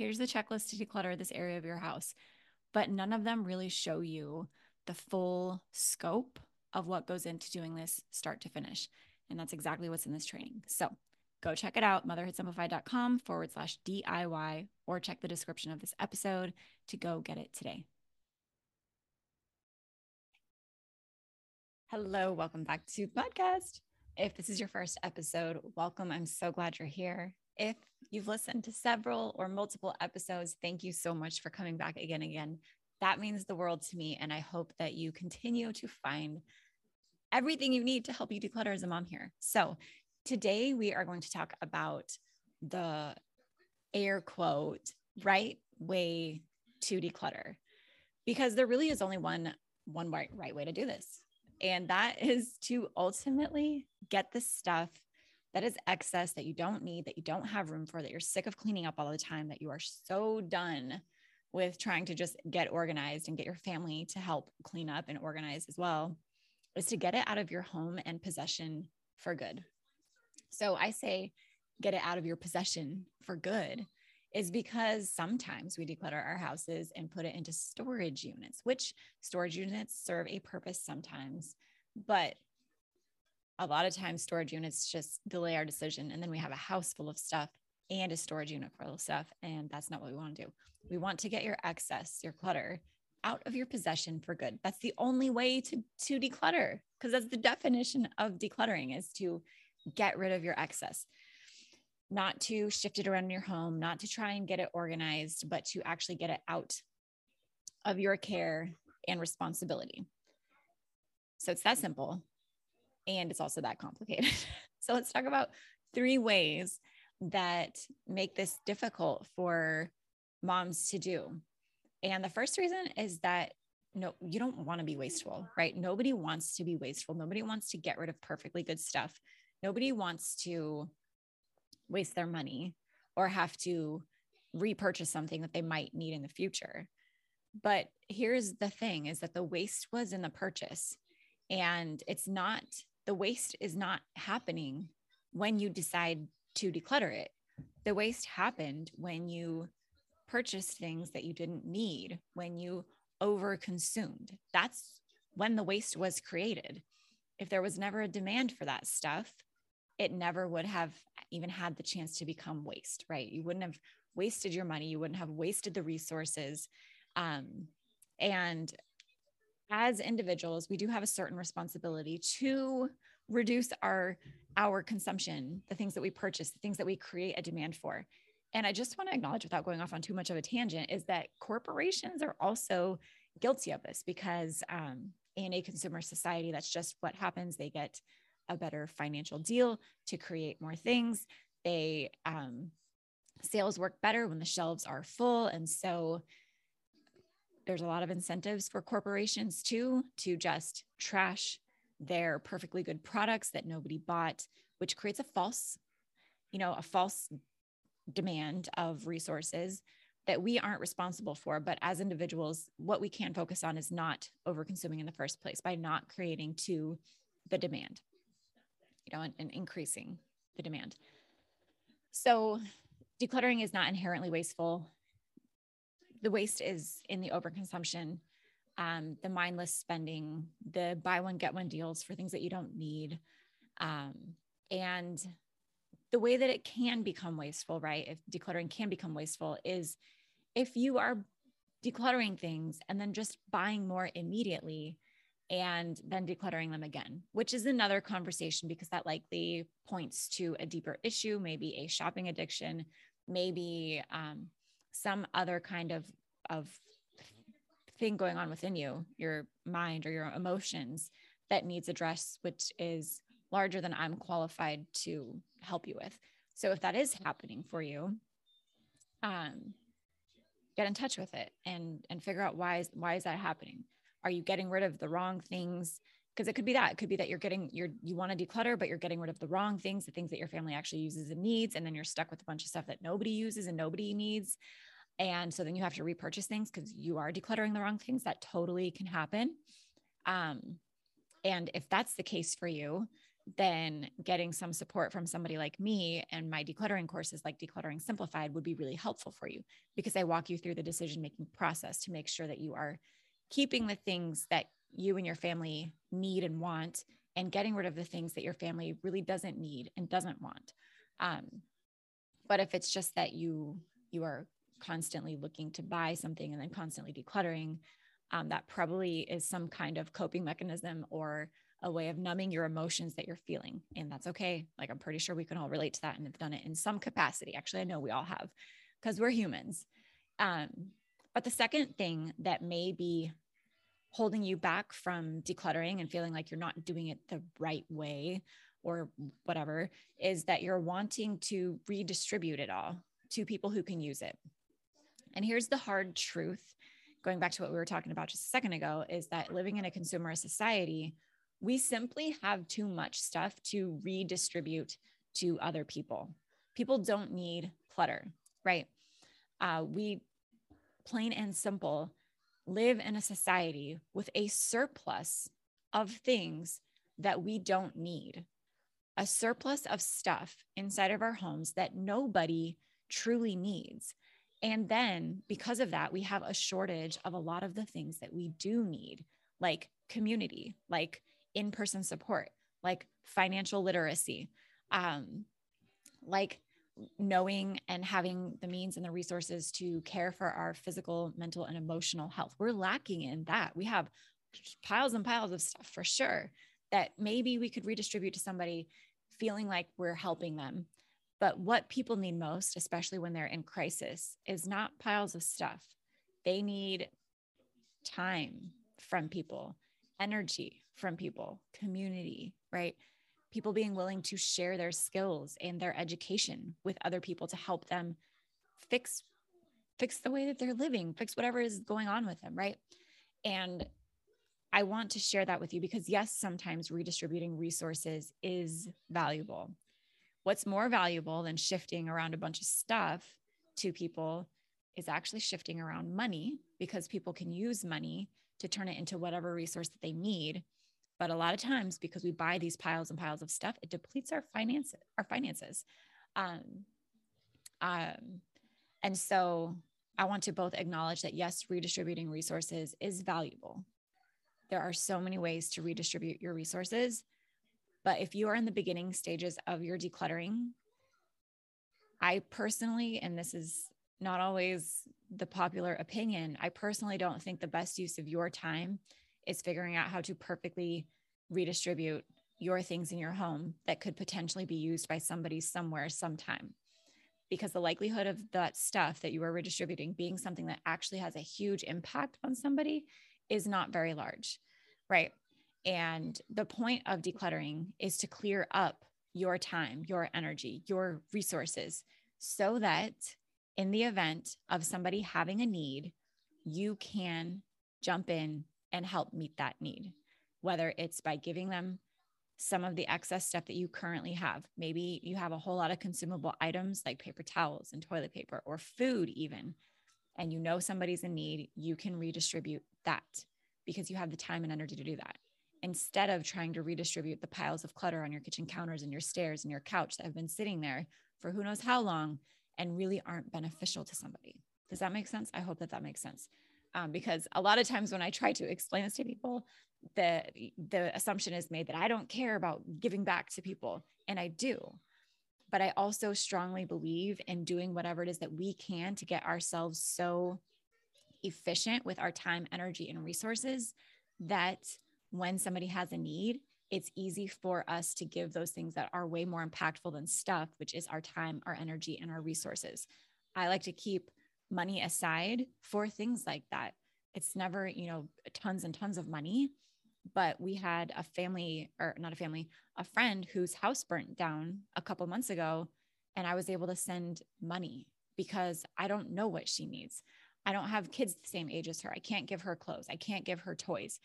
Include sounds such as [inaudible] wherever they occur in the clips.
here's the checklist to declutter this area of your house. But none of them really show you the full scope of what goes into doing this start to finish. And that's exactly what's in this training. So go check it out, motherhoodsimplified.com forward slash DIY, or check the description of this episode to go get it today. Hello, welcome back to the podcast. If this is your first episode, welcome. I'm so glad you're here. If you've listened to several or multiple episodes, thank you so much for coming back again and again. That means the world to me. And I hope that you continue to find everything you need to help you declutter as a mom here. So today we are going to talk about the air quote right way to declutter because there really is only one one right, right way to do this and that is to ultimately get the stuff that is excess that you don't need, that you don't have room for, that you're sick of cleaning up all the time, that you are so done with trying to just get organized and get your family to help clean up and organize as well, is to get it out of your home and possession for good. So I say, get it out of your possession for good is because sometimes we declutter our houses and put it into storage units, which storage units serve a purpose sometimes, but a lot of times storage units just delay our decision and then we have a house full of stuff and a storage unit full of stuff and that's not what we want to do. We want to get your excess your clutter out of your possession for good. That's the only way to to declutter because that's the definition of decluttering is to get rid of your excess. Not to shift it around in your home not to try and get it organized but to actually get it out of your care and responsibility. So it's that simple and it's also that complicated. [laughs] so let's talk about three ways that make this difficult for moms to do. And the first reason is that no, you don't want to be wasteful, right? Nobody wants to be wasteful. Nobody wants to get rid of perfectly good stuff. Nobody wants to waste their money or have to repurchase something that they might need in the future. But here's the thing is that the waste was in the purchase and it's not the waste is not happening when you decide to declutter it. The waste happened when you purchased things that you didn't need, when you over consumed. That's when the waste was created. If there was never a demand for that stuff, it never would have even had the chance to become waste, right? You wouldn't have wasted your money, you wouldn't have wasted the resources. Um, and as individuals, we do have a certain responsibility to reduce our our consumption, the things that we purchase, the things that we create a demand for. And I just want to acknowledge without going off on too much of a tangent is that corporations are also guilty of this because um, in a consumer society, that's just what happens. They get a better financial deal to create more things. They um, sales work better when the shelves are full, and so there's a lot of incentives for corporations too to just trash their perfectly good products that nobody bought, which creates a false, you know, a false demand of resources that we aren't responsible for. But as individuals, what we can focus on is not over consuming in the first place by not creating to the demand, you know, and, and increasing the demand. So decluttering is not inherently wasteful. The waste is in the overconsumption, um, the mindless spending, the buy one, get one deals for things that you don't need. Um, and the way that it can become wasteful, right? If decluttering can become wasteful, is if you are decluttering things and then just buying more immediately and then decluttering them again, which is another conversation because that likely points to a deeper issue, maybe a shopping addiction, maybe um, some other kind of of thing going on within you, your mind or your emotions that needs address, which is larger than I'm qualified to help you with. So if that is happening for you, um, get in touch with it and and figure out why is why is that happening? Are you getting rid of the wrong things? Because it could be that. It could be that you're getting you're you want to declutter, but you're getting rid of the wrong things, the things that your family actually uses and needs, and then you're stuck with a bunch of stuff that nobody uses and nobody needs. And so then you have to repurchase things because you are decluttering the wrong things. That totally can happen. Um, and if that's the case for you, then getting some support from somebody like me and my decluttering courses like decluttering simplified would be really helpful for you because i walk you through the decision making process to make sure that you are keeping the things that you and your family need and want and getting rid of the things that your family really doesn't need and doesn't want um, but if it's just that you you are constantly looking to buy something and then constantly decluttering um, that probably is some kind of coping mechanism or a way of numbing your emotions that you're feeling. And that's okay. Like, I'm pretty sure we can all relate to that and have done it in some capacity. Actually, I know we all have because we're humans. Um, but the second thing that may be holding you back from decluttering and feeling like you're not doing it the right way or whatever is that you're wanting to redistribute it all to people who can use it. And here's the hard truth going back to what we were talking about just a second ago is that living in a consumerist society, we simply have too much stuff to redistribute to other people. People don't need clutter, right? Uh, we plain and simple live in a society with a surplus of things that we don't need, a surplus of stuff inside of our homes that nobody truly needs. And then because of that, we have a shortage of a lot of the things that we do need, like community, like in person support, like financial literacy, um, like knowing and having the means and the resources to care for our physical, mental, and emotional health. We're lacking in that. We have piles and piles of stuff for sure that maybe we could redistribute to somebody feeling like we're helping them. But what people need most, especially when they're in crisis, is not piles of stuff. They need time from people, energy from people, community, right? People being willing to share their skills and their education with other people to help them fix fix the way that they're living, fix whatever is going on with them, right? And I want to share that with you because yes, sometimes redistributing resources is valuable. what's more valuable than shifting around a bunch of stuff to people is actually shifting around money because people can use money to turn it into whatever resource that they need. But a lot of times, because we buy these piles and piles of stuff, it depletes our finances. Our finances, um, um, and so I want to both acknowledge that yes, redistributing resources is valuable. There are so many ways to redistribute your resources, but if you are in the beginning stages of your decluttering, I personally, and this is not always the popular opinion. I personally don't think the best use of your time is figuring out how to perfectly redistribute your things in your home that could potentially be used by somebody somewhere sometime. Because the likelihood of that stuff that you are redistributing being something that actually has a huge impact on somebody is not very large, right? And the point of decluttering is to clear up your time, your energy, your resources so that in the event of somebody having a need, you can jump in and help meet that need, whether it's by giving them some of the excess stuff that you currently have. Maybe you have a whole lot of consumable items like paper towels and toilet paper or food, even, and you know somebody's in need, you can redistribute that because you have the time and energy to do that. Instead of trying to redistribute the piles of clutter on your kitchen counters and your stairs and your couch that have been sitting there for who knows how long and really aren't beneficial to somebody. Does that make sense? I hope that that makes sense. Um, because a lot of times when I try to explain this to people, the the assumption is made that I don't care about giving back to people, and I do. But I also strongly believe in doing whatever it is that we can to get ourselves so efficient with our time, energy, and resources that when somebody has a need, it's easy for us to give those things that are way more impactful than stuff, which is our time, our energy, and our resources. I like to keep money aside for things like that. It's never, you know, tons and tons of money, but we had a family or not a family, a friend whose house burnt down a couple months ago and I was able to send money because I don't know what she needs. I don't have kids the same age as her. I can't give her clothes. I can't give her toys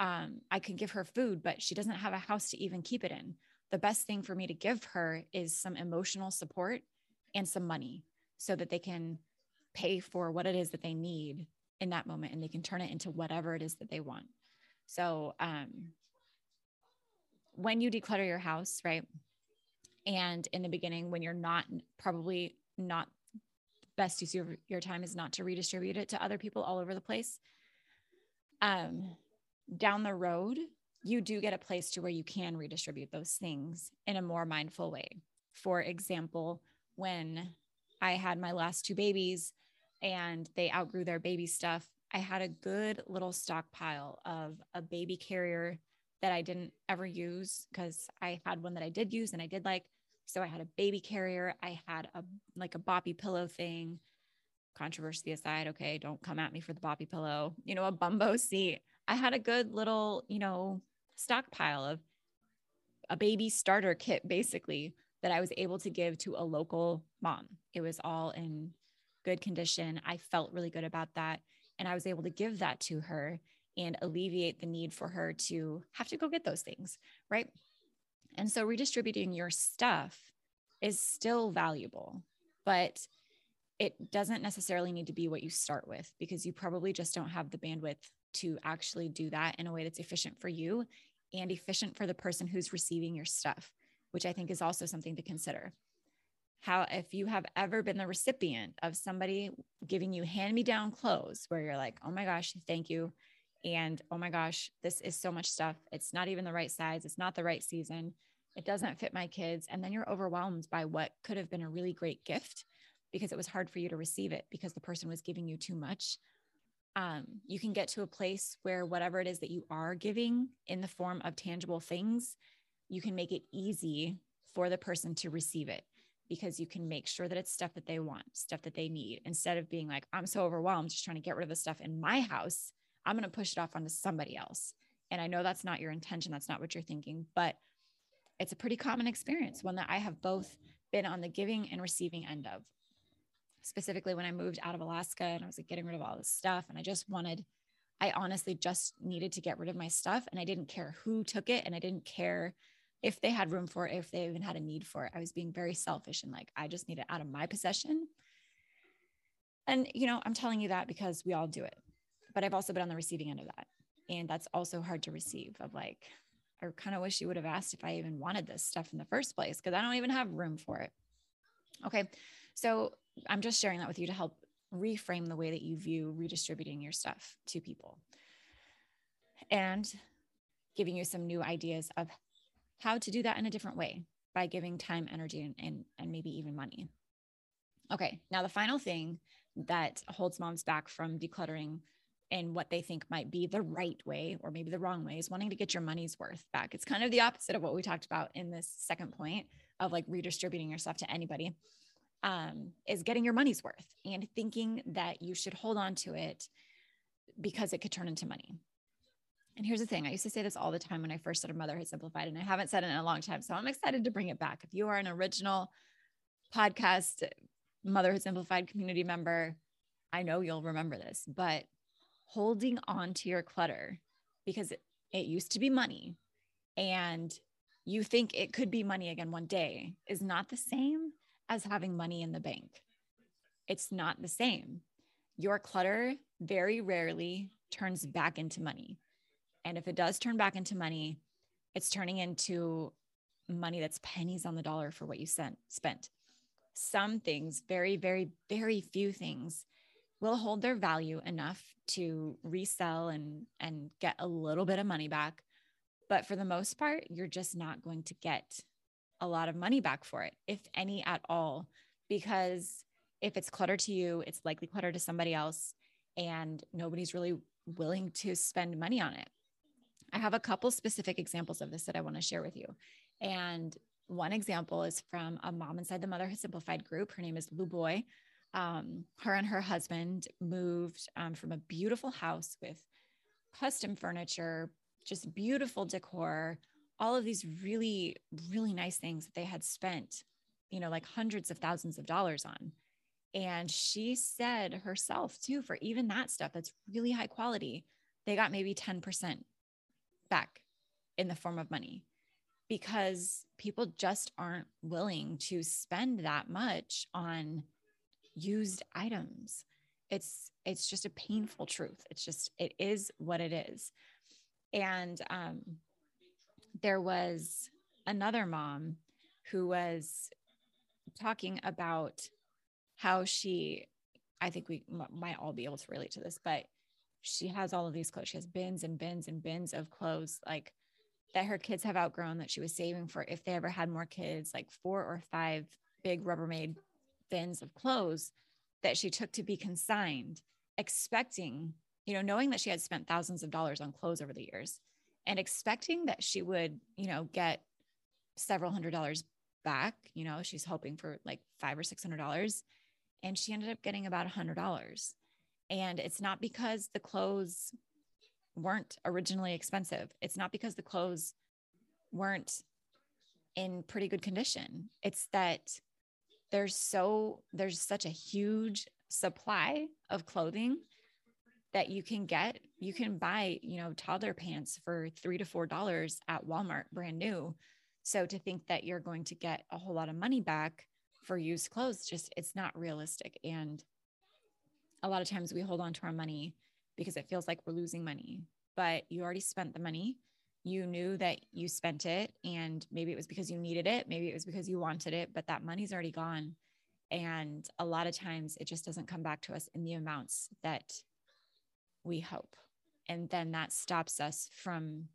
um, I can give her food, but she doesn't have a house to even keep it in. The best thing for me to give her is some emotional support and some money so that they can pay for what it is that they need in that moment and they can turn it into whatever it is that they want. So, um, when you declutter your house, right? And in the beginning, when you're not probably not best use of your time is not to redistribute it to other people all over the place. Um, down the road, you do get a place to where you can redistribute those things in a more mindful way. For example, when I had my last two babies and they outgrew their baby stuff, I had a good little stockpile of a baby carrier that I didn't ever use because I had one that I did use and I did like. So I had a baby carrier. I had a like a boppy pillow thing. Controversy aside, okay, don't come at me for the boppy pillow. You know, a bumbo [laughs] seat. I had a good little, you know, stockpile of a baby starter kit basically that I was able to give to a local mom. It was all in good condition. I felt really good about that. And I was able to give that to her and alleviate the need for her to have to go get those things. Right. And so redistributing your stuff is still valuable, but it doesn't necessarily need to be what you start with because you probably just don't have the bandwidth to actually do that in a way that's efficient for you and efficient for the person who's receiving your stuff, which I think is also something to consider. How, if you have ever been the recipient of somebody giving you hand me down clothes where you're like, oh my gosh, thank you. And oh my gosh, this is so much stuff. It's not even the right size. It's not the right season. It doesn't fit my kids. And then you're overwhelmed by what could have been a really great gift because it was hard for you to receive it because the person was giving you too much um, you can get to a place where whatever it is that you are giving in the form of tangible things, you can make it easy for the person to receive it because you can make sure that it's stuff that they want, stuff that they need, instead of being like, I'm so overwhelmed just trying to get rid of the stuff in my house. I'm going to push it off onto somebody else. And I know that's not your intention. That's not what you're thinking, but it's a pretty common experience, one that I have both been on the giving and receiving end of specifically when I moved out of Alaska and I was like getting rid of all this stuff. And I just wanted, I honestly just needed to get rid of my stuff. And I didn't care who took it. And I didn't care if they had room for it, if they even had a need for it. I was being very selfish and like, I just need it out of my possession. And, you know, I'm telling you that because we all do it. But I've also been on the receiving end of that. And that's also hard to receive of like, I kind of wish you would have asked if I even wanted this stuff in the first place because I don't even have room for it. Okay. So I'm just sharing that with you to help reframe the way that you view redistributing your stuff to people and giving you some new ideas of how to do that in a different way by giving time, energy, and, and, and maybe even money. Okay. Now, the final thing that holds moms back from decluttering and what they think might be the right way or maybe the wrong way is wanting to get your money's worth back. It's kind of the opposite of what we talked about in this second point of like redistributing yourself to anybody um, is getting your money's worth and thinking that you should hold on to it because it could turn into money. And here's the thing I used to say this all the time when I first started Motherhood Simplified, and I haven't said it in a long time. So I'm excited to bring it back. If you are an original podcast Motherhood Simplified community member, I know you'll remember this, but holding on to your clutter because it, it used to be money and you think it could be money again one day is not the same as having money in the bank. It's not the same. Your clutter very rarely turns back into money. And if it does turn back into money, it's turning into money that's pennies on the dollar for what you sent, spent. Some things, very, very, very few things will hold their value enough to resell and and get a little bit of money back but for the most part you're just not going to get a lot of money back for it if any at all because if it's clutter to you it's likely clutter to somebody else and nobody's really willing to spend money on it i have a couple specific examples of this that i want to share with you. And one example is from a mom inside the motherhood simplified group. Her name is lou boy. Um, her and her husband moved um, from a beautiful house with custom furniture, just beautiful decor, all of these really, really nice things that they had spent, you know, like hundreds of thousands of dollars on. And she said herself, too, for even that stuff that's really high quality, they got maybe 10% back in the form of money because people just aren't willing to spend that much on used items. It's it's just a painful truth. It's just it is what it is. And um there was another mom who was talking about how she i think we might all be able to relate to this but she has all of these clothes she has bins and bins and bins of clothes like that her kids have outgrown that she was saving for if they ever had more kids like four or five big rubbermaid bins of clothes that she took to be consigned, expecting, you know, knowing that she had spent thousands of dollars on clothes over the years and expecting that she would, you know, get several hundred dollars back. You know, she's hoping for like five or six hundred dollars. And she ended up getting about a hundred dollars. And it's not because the clothes weren't originally expensive. It's not because the clothes weren't in pretty good condition. It's that there's so there's such a huge supply of clothing that you can get you can buy you know toddler pants for three to four dollars at walmart brand new so to think that you're going to get a whole lot of money back for used clothes just it's not realistic and a lot of times we hold on to our money because it feels like we're losing money but you already spent the money. You knew that you spent it and maybe it was because you needed it maybe it was because you wanted it but that money's already gone. And a lot of times it just doesn't come back to us in the amounts that we hope. And then that stops us from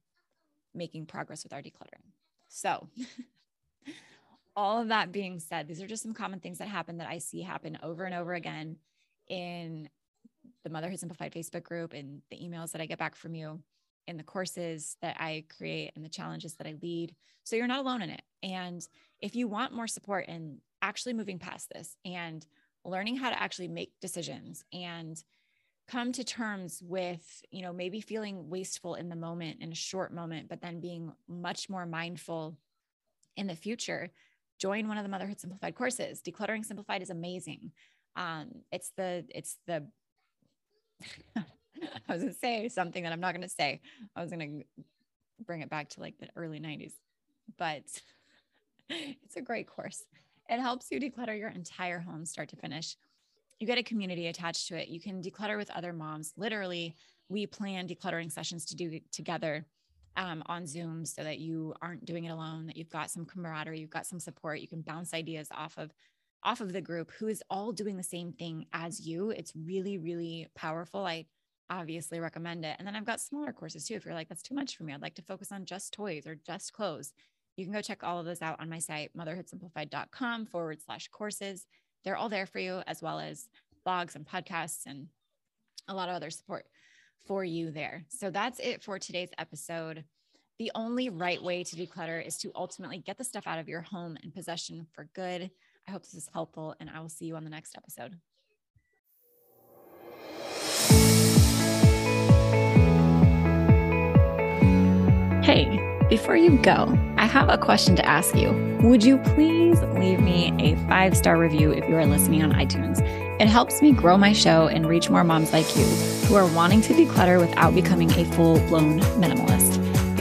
making progress with our decluttering. So [laughs] all of that being said these are just some common things that happen that i see happen over and over again in the motherhood simplified facebook group and the emails that i get back from you in the courses that I create and the challenges that I lead. So you're not alone in it. And if you want more support in actually moving past this and learning how to actually make decisions and come to terms with, you know, maybe feeling wasteful in the moment in a short moment, but then being much more mindful in the future, join one of the Motherhood Simplified courses. Decluttering Simplified is amazing. Um, it's the, it's the, [laughs] I was to say something that I'm not to say. I was to bring it back to like the early 90s. but [laughs] it's a great course. It helps you declutter your entire home start to finish. You get a community attached to it. You can declutter with other moms. Literally, we plan decluttering sessions to do together um, on Zoom so that you aren't doing it alone, that you've got some camaraderie, you've got some support. You can bounce ideas off of off of the group who is all doing the same thing as you. It's really, really powerful. I obviously recommend it. And then I've got smaller courses too. If you're like, that's too much for me, I'd like to focus on just toys or just clothes. You can go check all of those out on my site, motherhoodsimplified.com forward slash courses. They're all there for you, as well as blogs and podcasts and a lot of other support for you there. So that's it for today's episode. The only right way to declutter is to ultimately get the stuff out of your home and possession for good. I hope this is helpful, and I will see you on the next episode. Hey, before you go, I have a question to ask you. Would you please leave me a five star review if you are listening on iTunes? It helps me grow my show and reach more moms like you who are wanting to declutter without becoming a full blown minimalist.